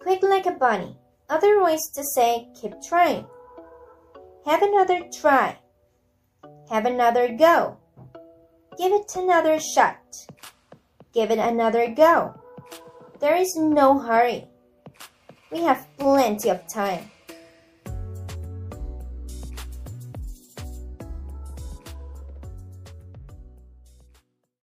Quick like a bunny. Other ways to say keep trying. Have another try. Have another go. Give it another shot. Give it another go. There is no hurry. We have plenty of time.